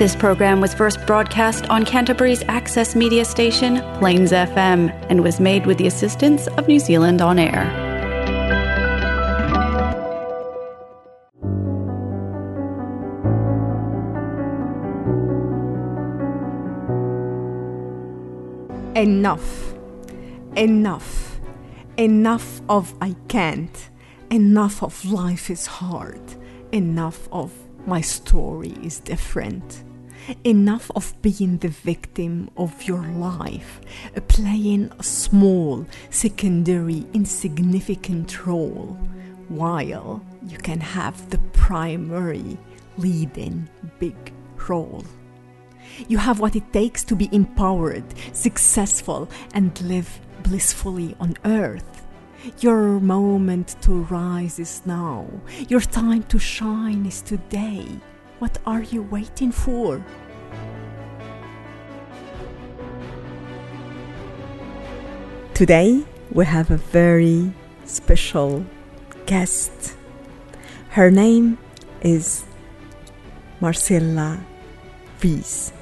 This program was first broadcast on Canterbury's access media station, Plains FM, and was made with the assistance of New Zealand On Air. Enough. Enough. Enough of I can't. Enough of life is hard. Enough of my story is different. Enough of being the victim of your life, playing a small, secondary, insignificant role, while you can have the primary, leading big role. You have what it takes to be empowered, successful, and live blissfully on earth. Your moment to rise is now. Your time to shine is today. What are you waiting for? Today, we have a very special guest. Her name is Marcela Reese,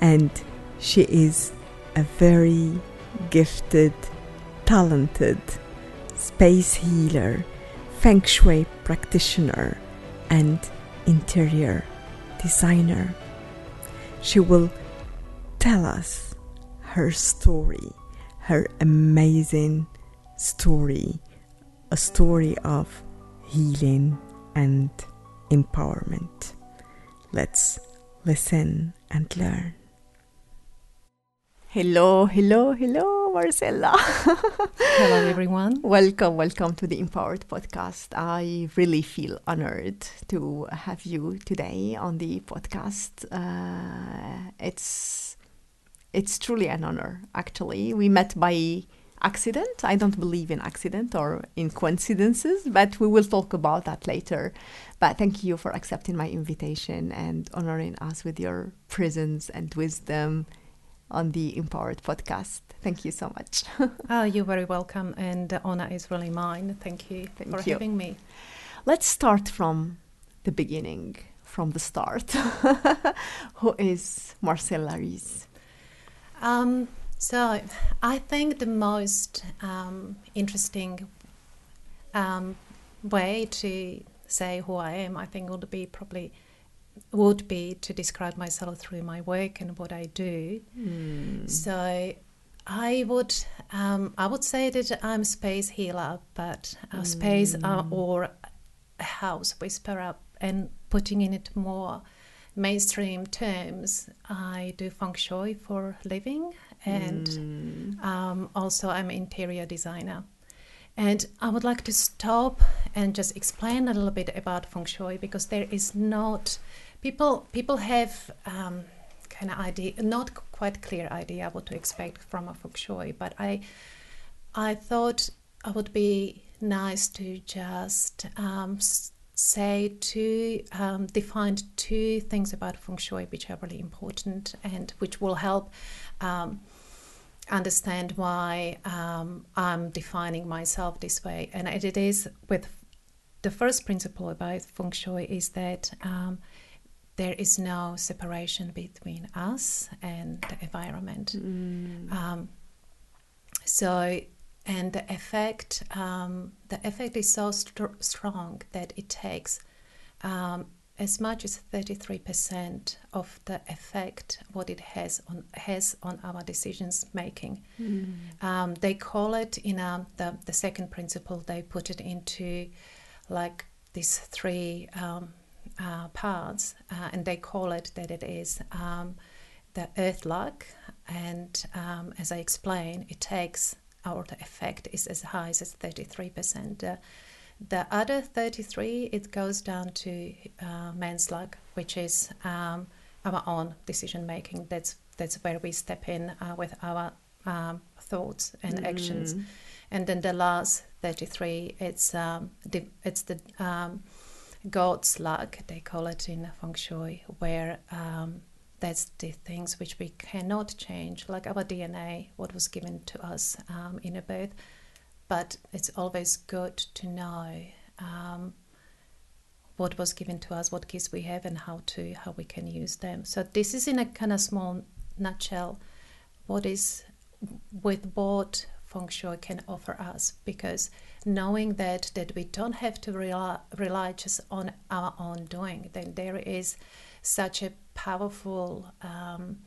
and she is a very gifted, talented space healer, feng shui practitioner, and interior designer. She will tell us her story, her amazing story, a story of healing and empowerment. Let's listen and learn. Hello, hello, hello, Marcela. Hello, everyone. welcome, welcome to the Empowered Podcast. I really feel honored to have you today on the podcast. Uh, it's it's truly an honor. Actually, we met by accident. I don't believe in accident or in coincidences, but we will talk about that later. But thank you for accepting my invitation and honoring us with your presence and wisdom on the Empowered podcast. Thank you so much. Oh, you're very welcome, and the honor is really mine. Thank you Thank for you. having me. Let's start from the beginning, from the start. Who is Marcela Reese? Um, so, I think the most um, interesting um, way to say who I am, I think, would be probably would be to describe myself through my work and what I do. So I would um, I would say that I'm a space healer, but a space uh, or a house whisperer, and putting in it more mainstream terms, I do feng shui for living, and um, also I'm an interior designer. And I would like to stop and just explain a little bit about feng shui because there is not people people have um, kind of idea not quite clear idea what to expect from a feng shui but i i thought I would be nice to just um, say two um, define two things about feng shui which are really important and which will help um, understand why um, i'm defining myself this way and it is with the first principle about feng shui is that um, there is no separation between us and the environment. Um, so, and the effect, um, the effect is so str- strong that it takes um, as much as thirty-three percent of the effect what it has on has on our decisions making. Um, they call it in um, the the second principle. They put it into like these three um, uh, parts, uh, and they call it that it is um, the earth luck. And um, as I explain, it takes or the effect is as high as 33%. Uh, the other 33, it goes down to uh, man's luck, which is um, our own decision making. That's that's where we step in uh, with our um, thoughts and actions. And then the last 33, it's um, the, it's the um, God's luck, they call it in feng shui, where um, that's the things which we cannot change, like our DNA, what was given to us um, in a birth. But it's always good to know um, what was given to us, what gifts we have, and how to how we can use them. So this is in a kind of small nutshell what is with what feng shui can offer us because knowing that that we don't have to rely, rely just on our own doing then there is such a powerful um,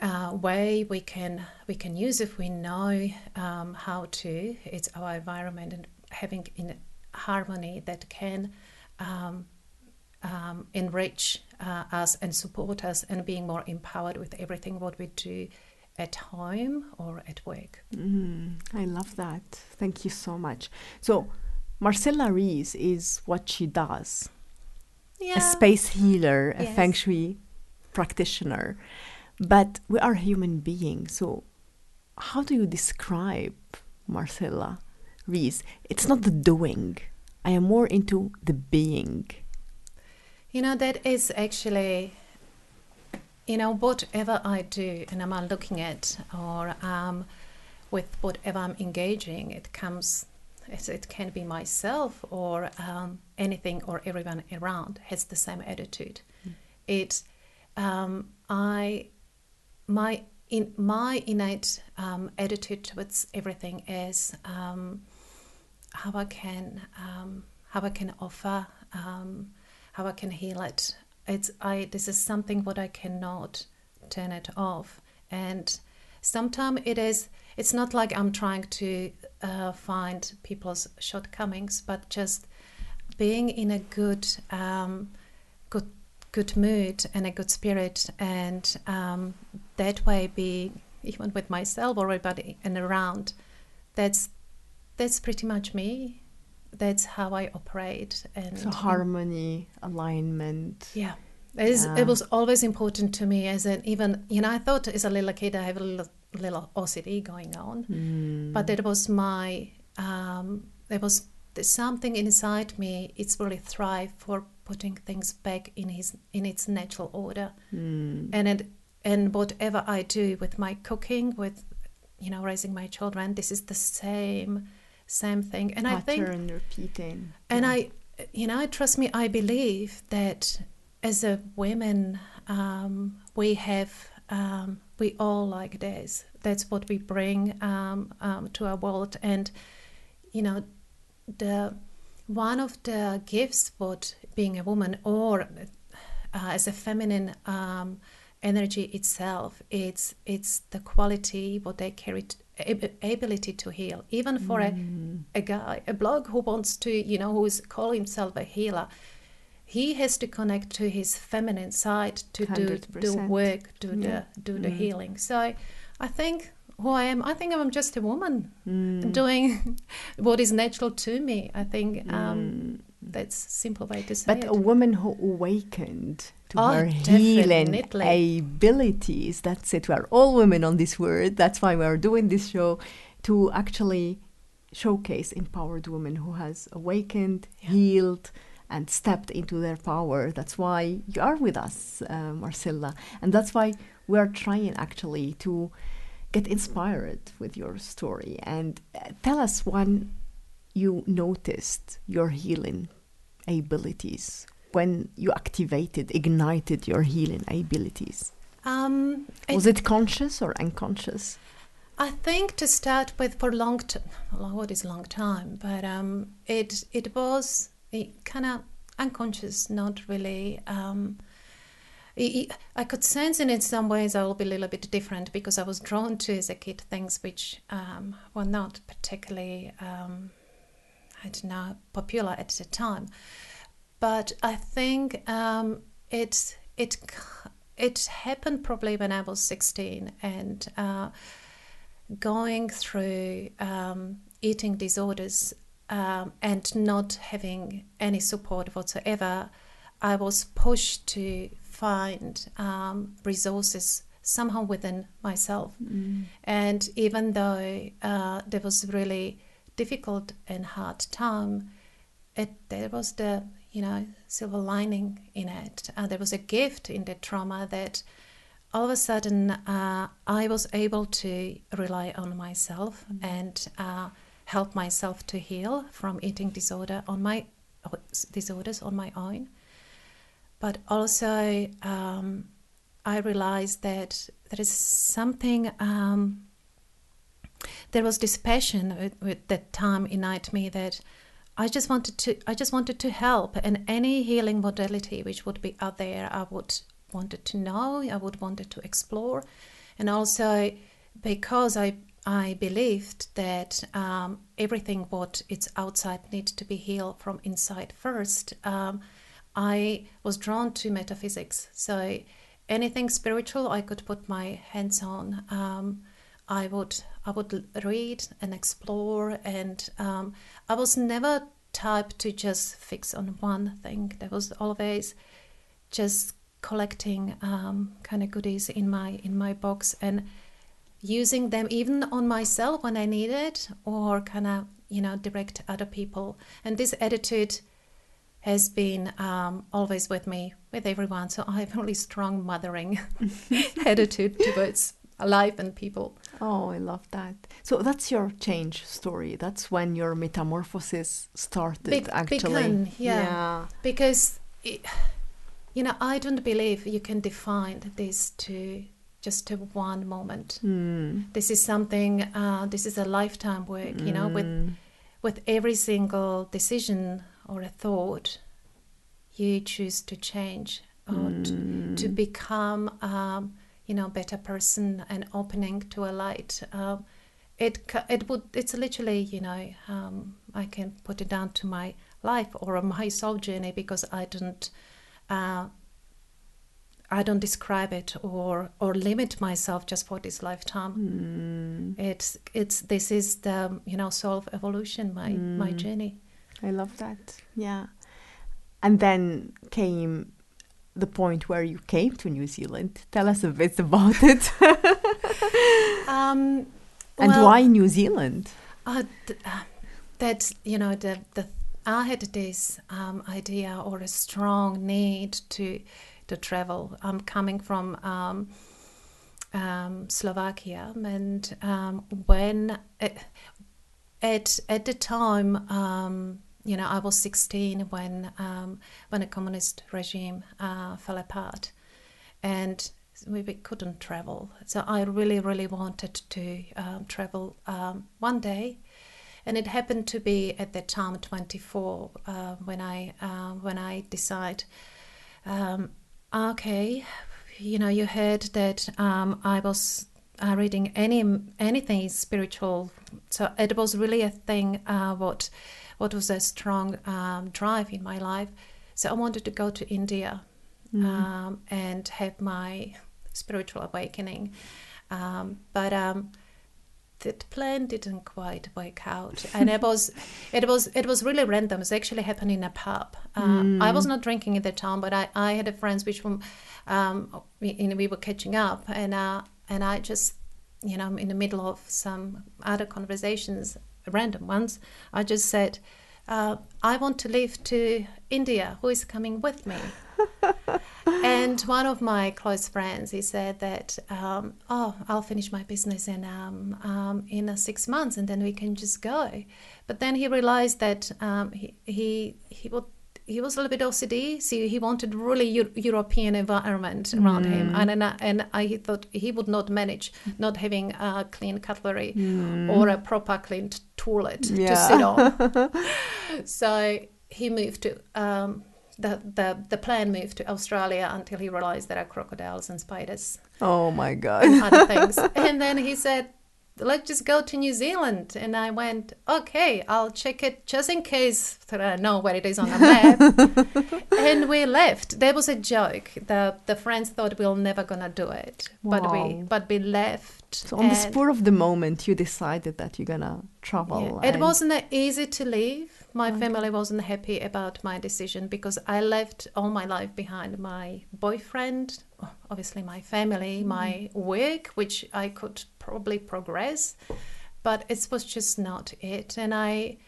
uh, way we can we can use if we know um, how to it's our environment and having in harmony that can um, um, enrich uh, us and support us and being more empowered with everything what we do at home or at work. Mm, I love that. Thank you so much. So, Marcela Reese is what she does Yeah. a space healer, a Yes. feng shui practitioner. But we are human beings. So, how do you describe Marcela Reese? It's not the doing, I am more into the being. You know, that is actually, you know, whatever I do and I'm looking at or um, with whatever I'm engaging, it comes, it, it can be myself or um, anything or everyone around has the same attitude. It, um, I, my, in my innate um, attitude towards everything is um, how I can, um, how I can offer, um, how I can heal it. It's I. This is something what I cannot turn it off, and sometimes it is. It's not like I'm trying to uh, find people's shortcomings, but just being in a good, um, good, good mood and a good spirit, and um, that way be even with myself or everybody and around. That's that's pretty much me. That's how I operate. And So, harmony, alignment. yeah. It, is, Yeah. it was always important to me as an even you know I thought as a little kid I have a little, little OCD going on, Mm. but it was my um, there was something inside me. It's really thrive for putting things back in his in its natural order, Mm. and it and whatever I do with my cooking, with you know raising my children, this is the same same thing. And I think Pattern repeating. and Yeah. I, you know, trust me, I believe that as a women, um, we have, um, we all like this. That's what we bring um, um, to our world. And, you know, the one of the gifts what being a woman or uh, as a feminine um, energy itself, it's it's the quality what they carry, t- ability to heal. Even for a, a guy, a blog who wants to, you know, who is call himself a healer, he has to connect to his feminine side to do do 100%. work, do Yeah. the do the Mm. healing. So, I think who I am, I think I'm just a woman Mm. doing what is natural to me. I think um, Mm. that's a simple way to say But it. But a woman who awakened to Oh, her healing definitely. abilities. That's it. We are all women on this word. That's why we are doing this show to actually showcase empowered women who has awakened, Yeah. healed, and stepped into their power. That's why you are with us, uh, Marcela, and that's why we are trying actually to get inspired with your story and uh, tell us when you noticed your healing abilities when you activated ignited your healing abilities um, was it conscious or unconscious I think to start with for long t- well, what is long time, but um, it it was kind of unconscious, not really. Um, i could sense in some ways I will be a little bit different because I was drawn to as a kid things which um, were not particularly um, I don't know popular at the time, but I think um, it it it happened probably when I was sixteen and. Uh, going through um, eating disorders um, and not having any support whatsoever, I was pushed to find um, resources somehow within myself. And even though uh, there was really difficult and hard time, it there was the you know silver lining in it. Uh, there was a gift in the trauma that all of a sudden uh, I was able to rely on myself and uh, help myself to heal from eating disorder on my disorders on my own. But also, um, I realized that there is something. Um, there was this passion with, with that time ignite me that I just wanted to. I just wanted to help, and any healing modality which would be out there, I would wanted to know. I would wanted to explore, and also because I I believed that um, everything what it's outside needs to be healed from inside first. Um, I was drawn to metaphysics, so anything spiritual I could put my hands on. Um, I would I would read and explore, and um, I was never type to just fix on one thing. There was always just collecting um, kind of goodies in my in my box and using them even on myself when I need it, or kind of you know direct other people. And this attitude has been um, always with me, with everyone. So I have a really strong mothering attitude towards life and people. Oh, I love that. So that's your change story. That's when your metamorphosis started, Be- actually. Began, yeah. yeah. Because, it, you know, I don't believe you can define this to just to one moment. Mm. This is something. Uh, this is a lifetime work. You know, with hmm. with every single decision or a thought, you choose to change or mm. to, to, become. Um, you know better person and opening to a light um, it it would it's literally you know um, I can put it down to my life or my soul journey because I don't uh, I don't describe it or or limit myself just for this lifetime. Mm. It's it's this is the you know soul evolution my mm. my journey. I love that. Yeah, and then came the point where you came to New Zealand. Tell us a bit about it. um, and well, why New Zealand? Uh, th- uh, that you know the the I had this um, idea or a strong need to to travel. I'm coming from um, um, Slovakia, and um, when it, at at the time um, you know, I was 16 when um, when a communist regime uh, fell apart, and we, we, couldn't travel. So I really, really wanted to um, travel um, one day, and it happened to be at that time 24 uh, when I uh, when I decide, um, okay, you know, you heard that um, I was uh, reading any anything spiritual. So it was really a thing. Uh, what what was a strong um, drive in my life. So I wanted to go to India mm. um, and have my spiritual awakening. Um, but um, that plan didn't quite work out, and it was, it was, it was really random. It actually happened in a pub. Uh, mm. I was not drinking at the time, but I, I had a friends which from, um, we, you know, we were catching up, and uh, and I just, you know, I'm in the middle of some other conversations, random ones, I just said, uh, I want to leave to India. Who is coming with me? and one of my close friends, he said that, um, oh, I'll finish my business in um, um, in uh, six months, and then we can just go. But then he realized that um, he he he would he was a little bit OCD, so he wanted really Euro- European environment around mm. him, and and, I, and I thought he would not manage not having a clean cutlery mm. or a proper clean toilet yeah. to sit on. so he moved to um, the, the the plan moved to Australia until he realized there are crocodiles and spiders. Oh my god! And other things, and then he said, let's just go to New Zealand. And I went, okay, I'll check it just in case that I know where it is on the map. and we left. There was a joke. The the friends thought we are never gonna do it, wow. but we but we left. So on the spur of the moment, you decided that you're gonna travel. Yeah. It wasn't easy to leave. My okay. family wasn't happy about my decision because I left all my life behind. My boyfriend, obviously my family, mm. my work, which I could probably progress, but it was just not it. And I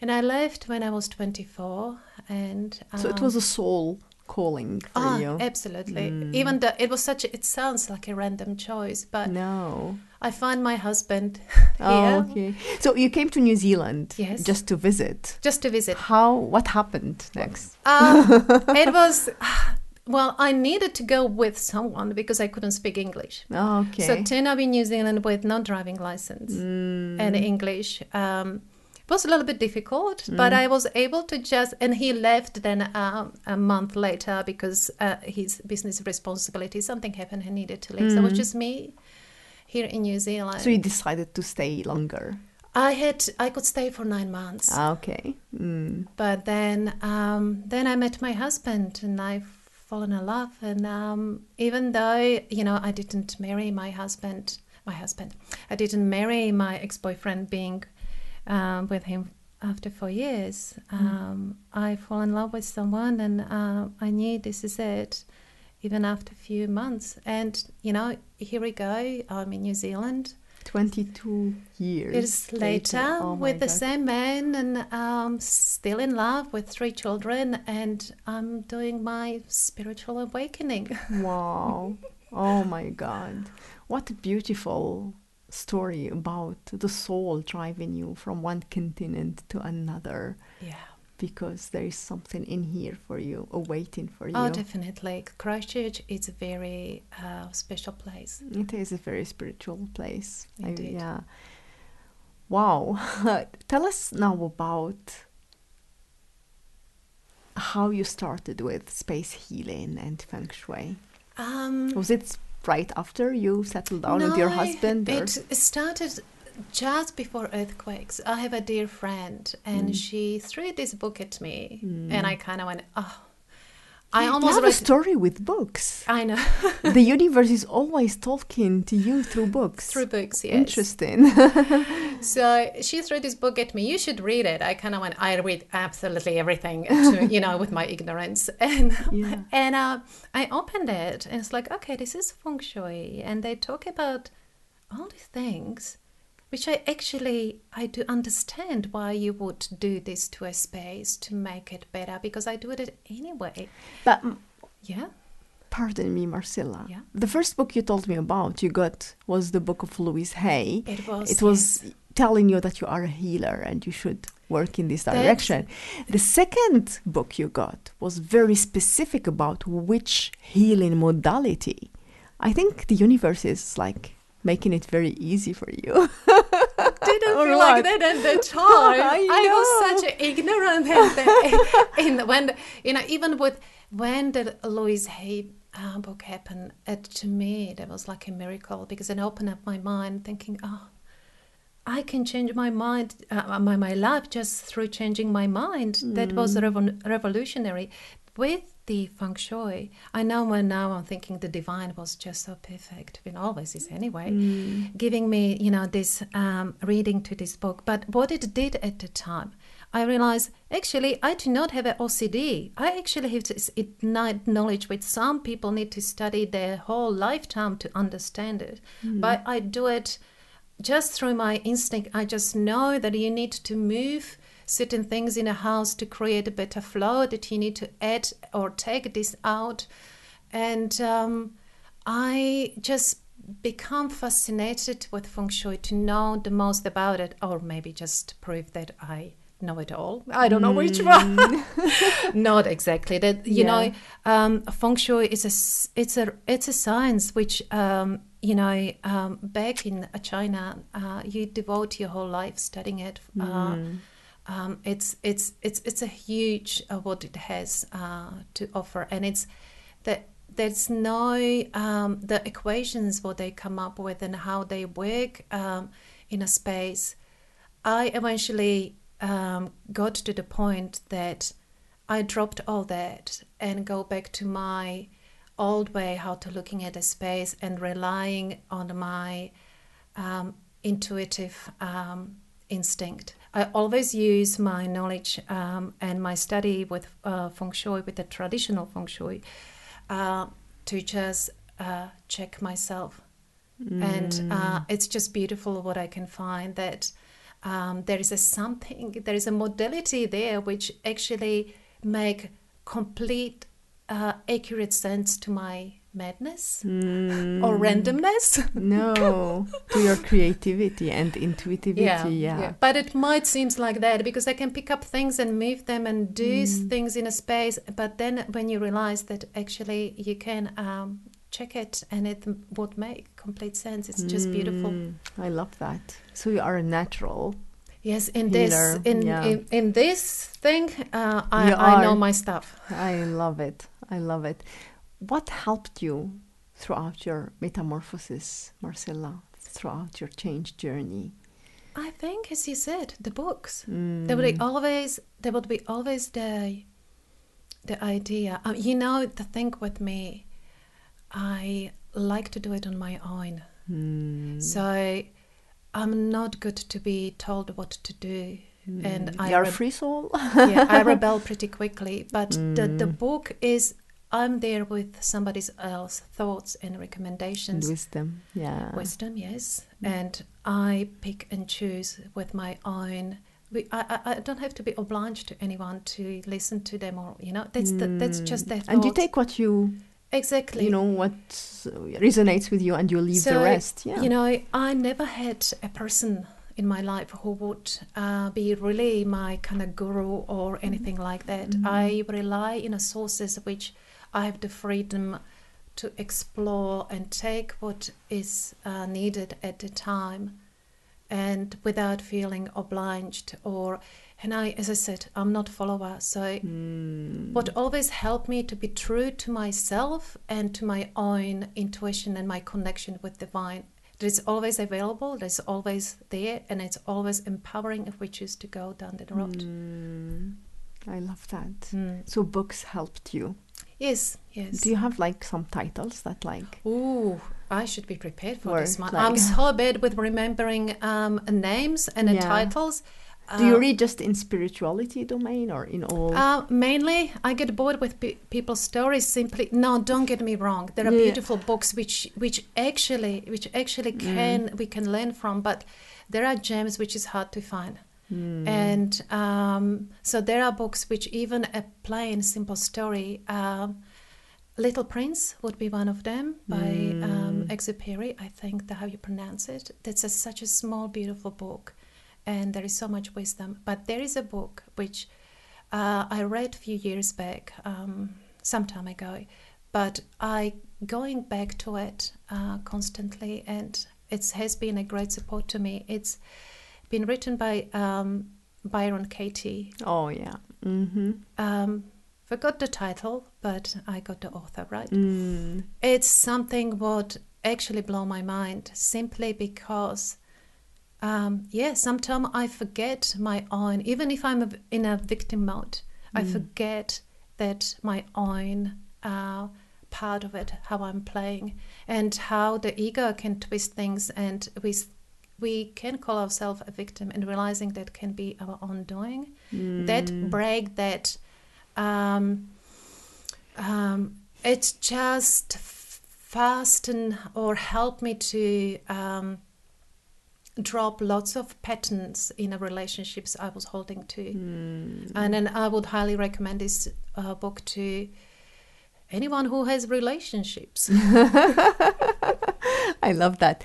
and I left when I was 24, and um, so it was a soul calling for Ah, you. absolutely. Mm. Even though it was such, a, it sounds like a random choice, but no. I find my husband Oh, here okay. So you came to New Zealand Yes. just to visit. just to visit. How? What happened next? Um, it was, well, I needed to go with someone because I couldn't speak English. Oh, okay. So turn up in New Zealand with no driving license Mm. and English um, was a little bit difficult, but Mm. I was able to just. And he left then um, a month later because uh, his business responsibility, something happened, he needed to leave. So it was just me here in New Zealand. Mm. So you decided to stay longer. I had I could stay for nine months, Ah, okay. Mm. but then um, then I met my husband and I've fallen in love. And um, even though you know I didn't marry my husband, my husband, I didn't marry my ex boyfriend, being um, with him after four years. Um, I fall in love with someone, and uh, I knew this is it. Even after a few months, and you know, here we go. I'm in New Zealand. 22 years Years later, Oh with the God. same man, and um, still in love with three children, and I'm doing my spiritual awakening. Wow. Oh my God. What a beautiful story about the soul driving you from one continent to another yeah. Because there is something in here for you, awaiting for you. Oh, definitely. Christchurch is a very uh, special place. It is a very spiritual place. I- Indeed. yeah. Wow. Tell us now about how you started with space healing and feng shui. Um, Was it right after you settled down with your no, husband? Or? It started just before earthquakes. I have a dear friend, and Mm. she threw this book at me, and I kind of went, "Oh." I You almost have a story with books. I know the universe is always talking to you through books. through books. Yes. Interesting. So she threw this book at me. You should read it. I kind of went. I read absolutely everything, to, you know, with my ignorance, and Yeah. and uh, I opened it, and it's like, okay, this is feng shui, and they talk about all these things, which I actually I do understand why you would do this to a space to make it better because I do it anyway. but Yeah. pardon me, Marcela. Yeah. The first book you told me about you got was the book of Louise Hay. It was, It was telling you that you are a healer and you should work in this That's- direction. The second book you got was very specific about which healing modality. I think the universe is like making it very easy for you. didn't Or feel what? like that at the time. I I, was such an ignorant in the, when the, you know even with when the Louise Hay uh, book happened, it, to me that was like a miracle because it opened up my mind, thinking, oh. I can change my mind, uh, my, my life just through changing my mind. That was revol- revolutionary. With the feng shui, I know when now I'm thinking the divine was just so perfect. It always is anyway giving me, you know, this um, reading to this book. But what it did at the time, I realized actually I do not have an OCD. I actually have this innate knowledge which some people need to study their whole lifetime to understand it. But I do it just through my instinct. I just know that you need to move certain things in a house to create a better flow, that you need to add or take this out. And um, I just become fascinated with feng shui to know the most about it, or maybe just prove that I know it all. I don't know which one. Not exactly. That you Yeah. know, um, feng shui is a it's a it's a science which um, you know um, back in China uh, you devote your whole life studying it. Uh, um, it's it's it's it's a huge uh, what it has uh, to offer, and it's that there's no um, the equations what they come up with and how they work um, in a space. I eventually um, got to the point that I dropped all that and go back to my old way how to looking at a space and relying on my um, intuitive um, instinct. I always use my knowledge um, and my study with uh, feng shui, with the traditional feng shui, uh, to just uh, check myself. And uh, it's just beautiful what I can find that um, there is a something, there is a modality there which actually make complete uh, accurate sense to my madness Mm. or randomness. no, to your creativity and intuitivity. Yeah. But it might seems like that because I can pick up things and move them and do Mm. things in a space. But then when you realize that actually you can um, check it and it would make complete sense. It's just beautiful. Mm, I love that. So you are a natural. Yes, in Healer, this in, yeah. in in this thing, uh, I, I know my stuff. I love it. I love it. What helped you throughout your metamorphosis, Marcela, throughout your change journey? I think, as you said, the books. Mm. There would be always there would be always the the idea. Um, you know, the thing with me, I like to do it on my own. Mm. So I'm not good to be told what to do, and I You're a reb- free soul. yeah, I rebel pretty quickly. But the the Mm. book is I'm there with somebody else's thoughts and and recommendations. wisdom. Yeah. Wisdom, yes, and I pick and choose with my own. We, I, I, don't have to be obliged to anyone to listen to them, or you know, that's the, that's just Mm. And you take what you, exactly. you know, what resonates with you and you leave the rest. Yeah. You know, I never had a person in my life who would uh, be really my kind of guru or anything like that. Mm-hmm. I rely in a sources which I have the freedom to explore and take what is uh, needed at the time and without feeling obliged or and I as I said I'm not follower so Mm. what always helped me to be true to myself and to my own intuition and my connection with the divine. That is always available, that's always there, and it's always empowering if we choose to go down that road. Mm. I love that. Mm. So books helped you. Yes, yes. Do you have like some titles that like? Ooh, I should be prepared for this one. like- I'm so bad with remembering um, names and Yeah. titles. Do you Uh, read just in spirituality domain or in all? Uh, mainly, I get bored with pe- people's stories. Simply, no, don't get me wrong. There are Yeah. beautiful books which, which actually, which actually Mm. can we can learn from, but there are gems which is hard to find. Mm. And um, so there are books which even a plain, simple story. Um, Little Prince would be one of them by um, Mm. Exupéry. I think that how you pronounce it. That's a, such a small, beautiful book, and there is so much wisdom. But there is a book which uh, I read a few years back, um, some time ago, but I going back to it uh, constantly, and it has been a great support to me. It's been written by um, Byron Katie. oh yeah. Mm-hmm. Um, forgot the title, but I got the author right. Mm. It's something what actually blow my mind simply because, um, yeah, sometimes I forget my own, even if I'm a, in a victim mode, I forget that my own uh, part of it, how I'm playing, and how the ego can twist things, and s- we can call ourselves a victim, and realizing that can be our own doing. That break, that um, um, it just fasten or help me to um, drop lots of patterns in the relationships I was holding to. And then I would highly recommend this uh, book to anyone who has relationships. I love that.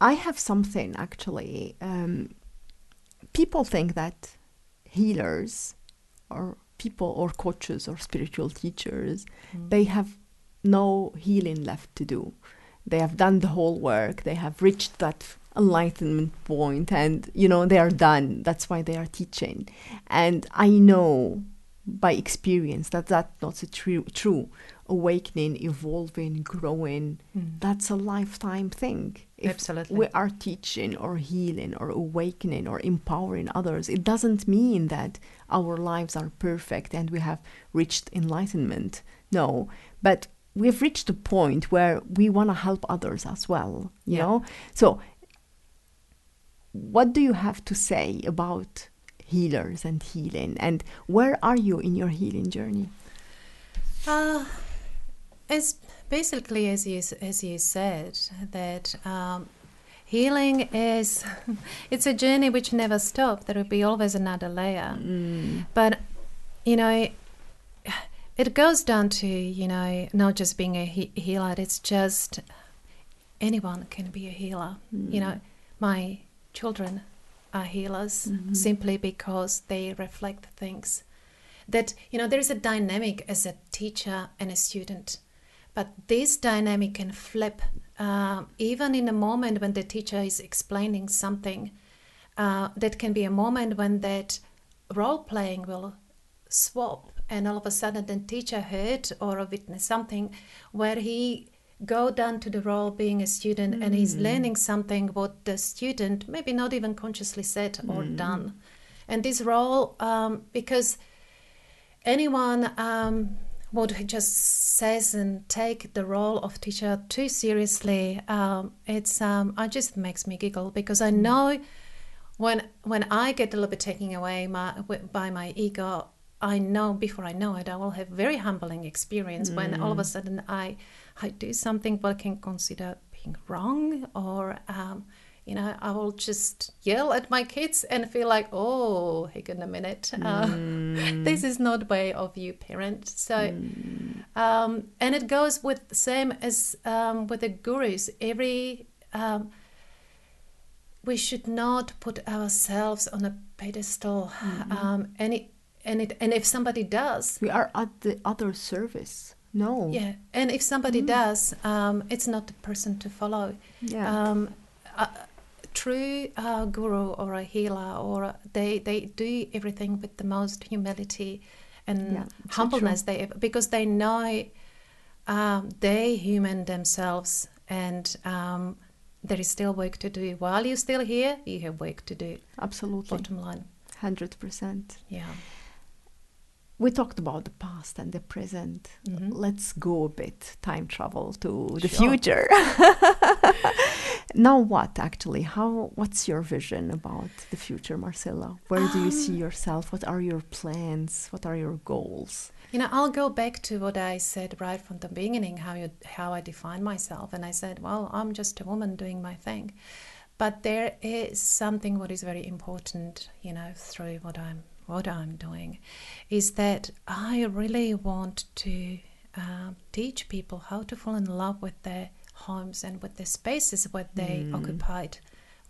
I have something actually. Um, people think that healers or people or coaches or spiritual teachers they have no healing left to do. They have done the whole work. They have reached that enlightenment point and you know they are done. That's why they are teaching. And I know by experience that that's not true true awakening evolving growing. That's a lifetime thing. If Absolutely. we are teaching or healing or awakening or empowering others it doesn't mean that our lives are perfect and we have reached enlightenment. No. But we've reached a point where we want to help others as well you Yeah. know? So what do you have to say about healers and healing? And where are you in your healing journey? Uh, it's basically as you as you said that um, healing is it's a journey which never stops. There will be always another layer. Mm. But you know, it goes down to you know not just being a he- healer. It's just anyone can be a healer. Mm. You know, my children are healers mm-hmm. simply because they reflect things that you know there is a dynamic as a teacher and a student but this dynamic can flip um, even in a moment when the teacher is explaining something uh, that can be a moment when that role playing will swap and all of a sudden the teacher heard or witnessed something where he go down to the role being a student and he's learning something what the student maybe not even consciously said or done. And this role um, because anyone um, would just says and take the role of teacher too seriously um, it's um, it just makes me giggle because i know when when i get a little bit taken away my, by my ego i know before i know it i will have very humbling experience when all of a sudden i i do something what i can consider being wrong or um, you know, I will just yell at my kids and feel like, oh, hang on a minute, uh, this is not way of you parent. So, um, and it goes with the same as um, with the gurus. Every um, we should not put ourselves on a pedestal, um, and it, and it, and if somebody does, We are at the other service. No. yeah, and if somebody does, um, it's not the person to follow. Yeah. Um, a true uh, guru or a healer, or a, they they do everything with the most humility and Yeah, so humbleness. They because they know um, they human themselves, and um, there is still work to do. While you're still here, you have work to do. Absolutely. Bottom line, 100%. yeah. We talked about the past and the present. Mhm. Let's go a bit time travel to the Sure. future. now what actually? How what's your vision about the future, Marcela? Where do you see Um, yourself? What are your plans? What are your goals? You know, I'll go back to what I said right from the beginning, how you how I define myself, and I said, well, I'm just a woman doing my thing, but there is something what is very important, you know, through what I'm what I'm doing, is that I really want to um, teach people how to fall in love with their homes and with the spaces where they mm. occupied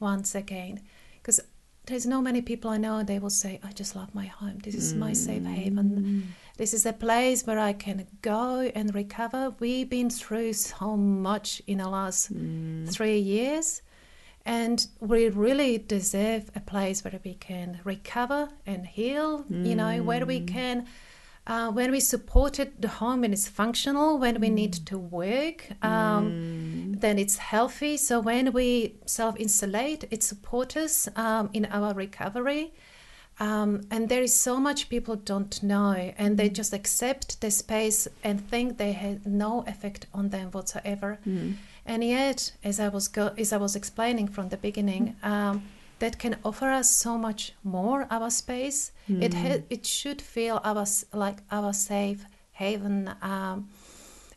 once again, because there's no many people I know they will say I just love my home. This is my safe mm. haven. This is a place where I can go and recover. We've been through so much in the last mm. three years, and we really deserve a place where we can recover and heal. You know, where we can. Uh, when we supported the home and it's functional, when we need to work, um, then it's healthy. So when we self-insulate, it supports us um, in our recovery. Um, and there is so much people don't know, and they just accept the space and think they had no effect on them whatsoever. And yet, as I was go- as I was explaining from the beginning, um, that can offer us so much more. Our space, it ha- it should feel our like our safe haven, um,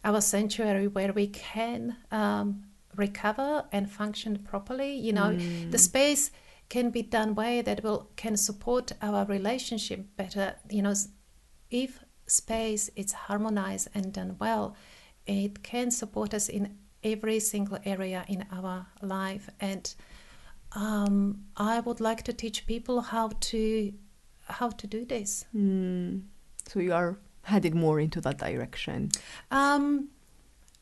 our sanctuary where we can um, recover and function properly. You know, the space can be done way that will can support our relationship better. You know, if space is harmonized and done well, it can support us in every single area in our life. And um, I would like to teach people how to how to do this. Hmm. So you are heading more into that direction. Um,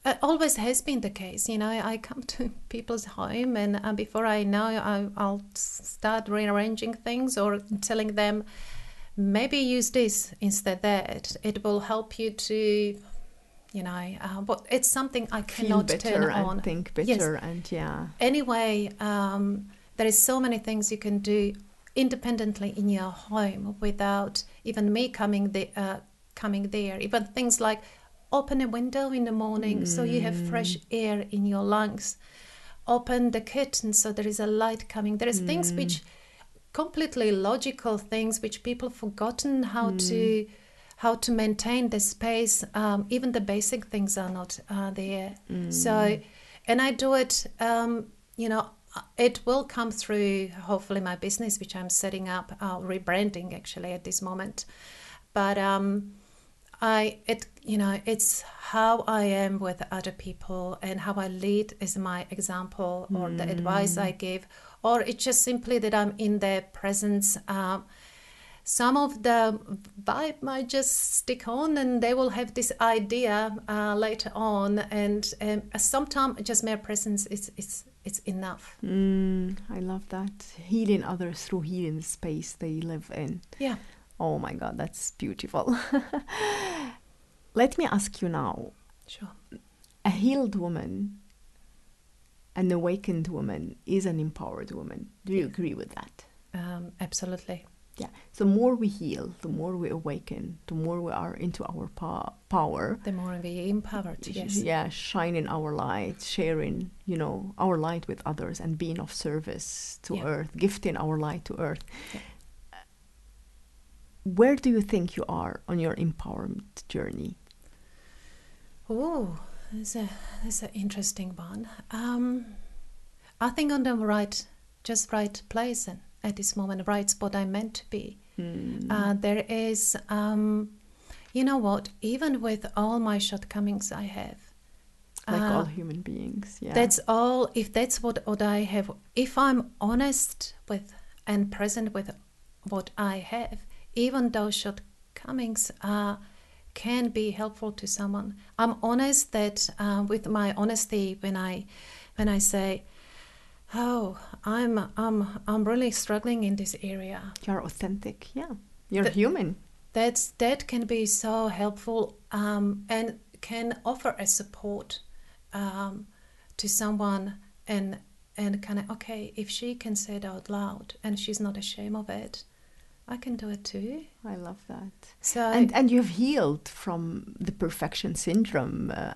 it always has been the case. You know, I come to people's home, and uh, before I know, I, I'll start rearranging things or telling them, maybe use this instead that. It will help you to, you know, uh, but it's something I Feel cannot better turn on. think Yes. better and yeah. anyway, um, there is so many things you can do independently in your home without even me coming the, uh, coming there. Even things like open a window in the morning so you have fresh air in your lungs. Open the curtain so there is a light coming. There is things which completely logical things which people forgotten how to how to maintain the space. Um, even the basic things are not uh, there. So, and I do it. Um, you know, it will come through. Hopefully, my business, which I'm setting up, uh, rebranding actually at this moment. But um, I it you know it's how I am with other people and how I lead is my example or the advice I give, or it's just simply that I'm in their presence. Um, some of the vibe might just stick on and they will have this idea uh, later on and um, sometimes just mere presence is, is, is enough Mm, I love that. Healing others through healing the space they live in. yeah Oh my God, that's beautiful. Let me ask you now sure a healed woman, an awakened woman, is an empowered woman. Do you agree with that? um, absolutely Yeah. So, the more we heal, the more we awaken, the more we are into our pa- power. the more we empowered yes Yeah, shining our light, sharing, you know, our light with others and being of service to Yeah. earth, gifting our light to earth. Yeah. Where do you think you are on your empowerment journey? Oh, that's a that's an interesting one. Um, I think on the right, just right place and at this moment, right spot I'm meant to be. Hmm. Uh, there is, um, you know what? Even with all my shortcomings, I have. Like uh, all human beings. Yeah. That's all. If that's what what I have, if I'm honest with and present with what I have, even those shortcomings uh, can be helpful to someone. I'm honest that uh, with my honesty when I when I say, "Oh, I'm I'm I'm really struggling in this area," You're authentic. Yeah. You're The- human. that's that can be so helpful um, and can offer a support um, to someone and and kind of okay if she can say it out loud and she's not ashamed of it i can do it too I love that. so and and you've healed from the perfection syndrome uh,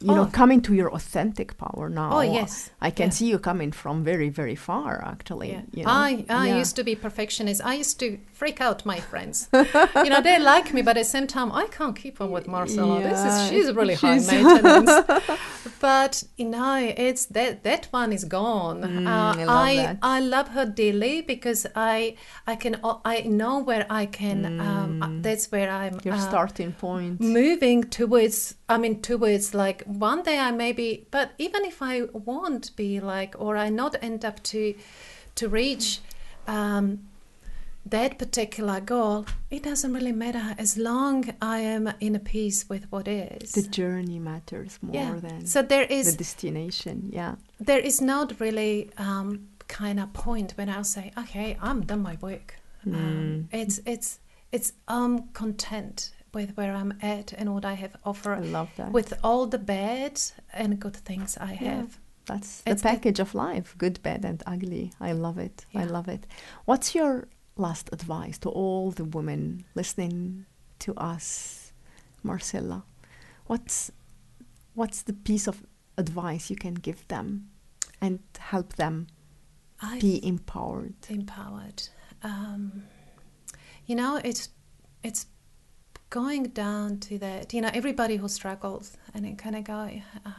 you know Oh. coming to your authentic power now Oh, yes. i can Yeah. see you coming from very very far actually yeah. you know? I, I Yeah. used to be perfectionist. I used to freak out my friends. you know, they like me, but at the same time, I can't keep on with Marcela. This is she's really she's- high maintenance. but you know, it's that that one is gone. Mm, uh, I love I. I love her dearly because I I can I know where I can. Um, uh, that's where I'm. Mm. your uh, starting point moving towards i mean towards like one day i may be but even if i won't be like or i not end up to to reach um that particular goal it doesn't really matter as long i am in a peace with what is the journey matters more yeah than so there is the destination yeah there is not really um kind of point when i'll say okay i'm done my work Mm. um, it's it's it's i'm content with where i'm at and what i have offer i love that with all the bad and good things I Yeah. have. That's the It's the- package of life good, bad, and ugly. I love it. I love it. What's your last advice to all the women listening to us, Marcela? What's what's the piece of advice you can give them and help them I be empowered? empowered. Um, you know, it's it's going down to that. You know, everybody who struggles and it kind of go. Uh,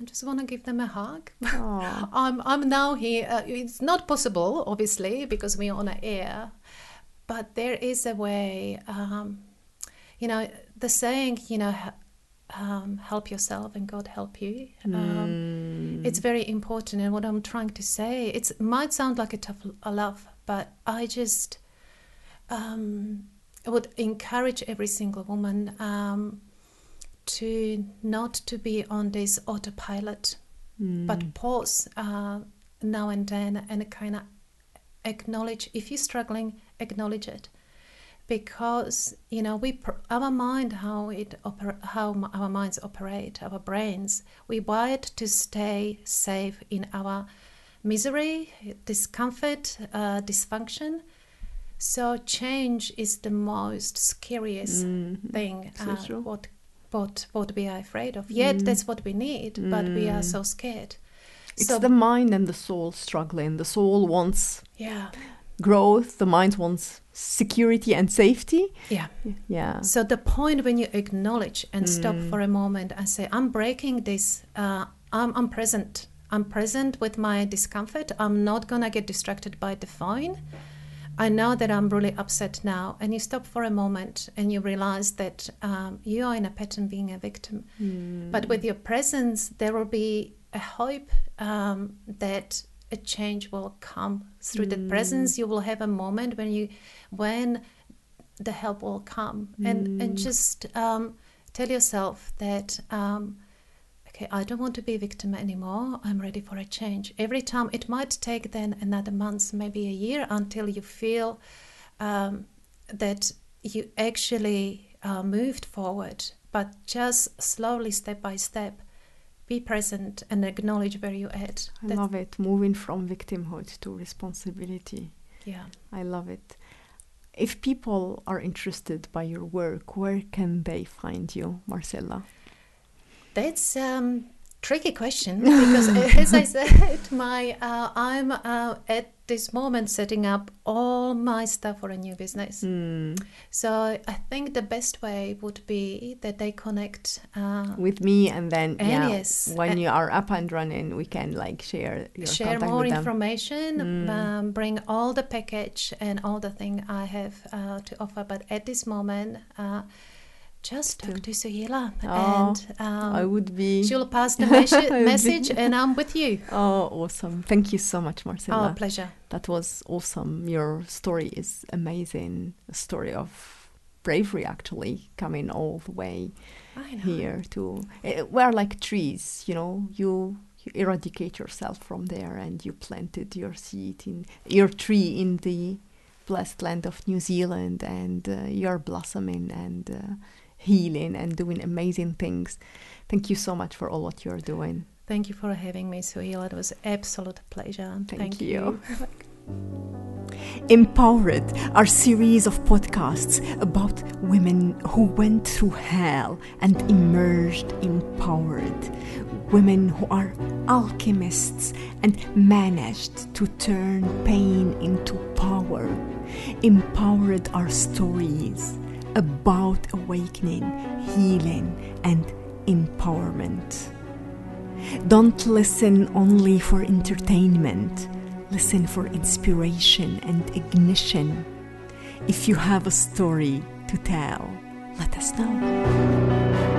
I just want to give them a hug. I'm I'm now here. Uh, it's not possible, obviously, because we're on air, but there is a way. Um, you know, the saying, you know, um, help yourself and God help you. Um, It's very important, and what I'm trying to say, it might sound like a tough a love, but I just um, I would encourage every single woman um, to not to be on this autopilot, but pause uh, now and then and kind of acknowledge if you're struggling, acknowledge it. Because you know we our mind how it oper- how our minds operate our brains we wired to stay safe in our misery discomfort uh, dysfunction so change is the most scariest thing so uh, what what what we are afraid of yet that's what we need but we are so scared It's so the mind and the soul struggling. The soul wants yeah growth, the mind wants security and safety. yeah Yeah. So the point when you acknowledge and stop for a moment and say, "I'm breaking this. Uh, I'm, I'm present. I'm present with my discomfort. I'm not gonna get distracted by the phone. I know that I'm really upset now, and you stop for a moment and you realize that um, you are in a pattern being a victim. Mm. But with your presence, there will be a hope um, that a change will come through the presence. You will have a moment when you, when the help will come, and and just um, tell yourself that. Okay, I don't want to be a victim anymore. I'm ready for a change. Every time, it might take then another month, maybe a year, until you feel um, that you actually uh, moved forward. But just slowly, step by step, be present and acknowledge where you're at. I That's- love it. Moving from victimhood to responsibility. Yeah. I love it. If people are interested by your work, where can they find you, Marcela? That's um tricky question because as I said, my uh, I'm uh, at this moment setting up all my stuff for a new business. Mm. So I think the best way would be that they connect. Uh, With me, and then And yeah, yes, when you are up and running, we can like share your share more information, Mm. um, bring all the package and all the thing I have uh, to offer. But at this moment, uh, just talk to Suhila, Oh, and um, I would be. she'll pass the would message, and I'm with you. Oh, awesome! Thank you so much, Marcela. Oh, pleasure. That was awesome. Your story is amazing. A story of bravery, actually, coming all the way here to. eh, We're like trees, you know. You, you eradicate yourself from there, and you planted your seed in your tree in the blessed land of New Zealand, and uh, you're blossoming and uh, healing and doing amazing things. Thank you so much for all what you're doing. Thank you for having me, Suhila. It was absolute pleasure. Thank, you. Empowered our series of podcasts about women who went through hell and emerged empowered. Women who are alchemists and managed to turn pain into power. Empowered our stories about awakening, healing, and empowerment. Don't listen only for entertainment. Listen for inspiration and ignition. If you have a story to tell, let us know.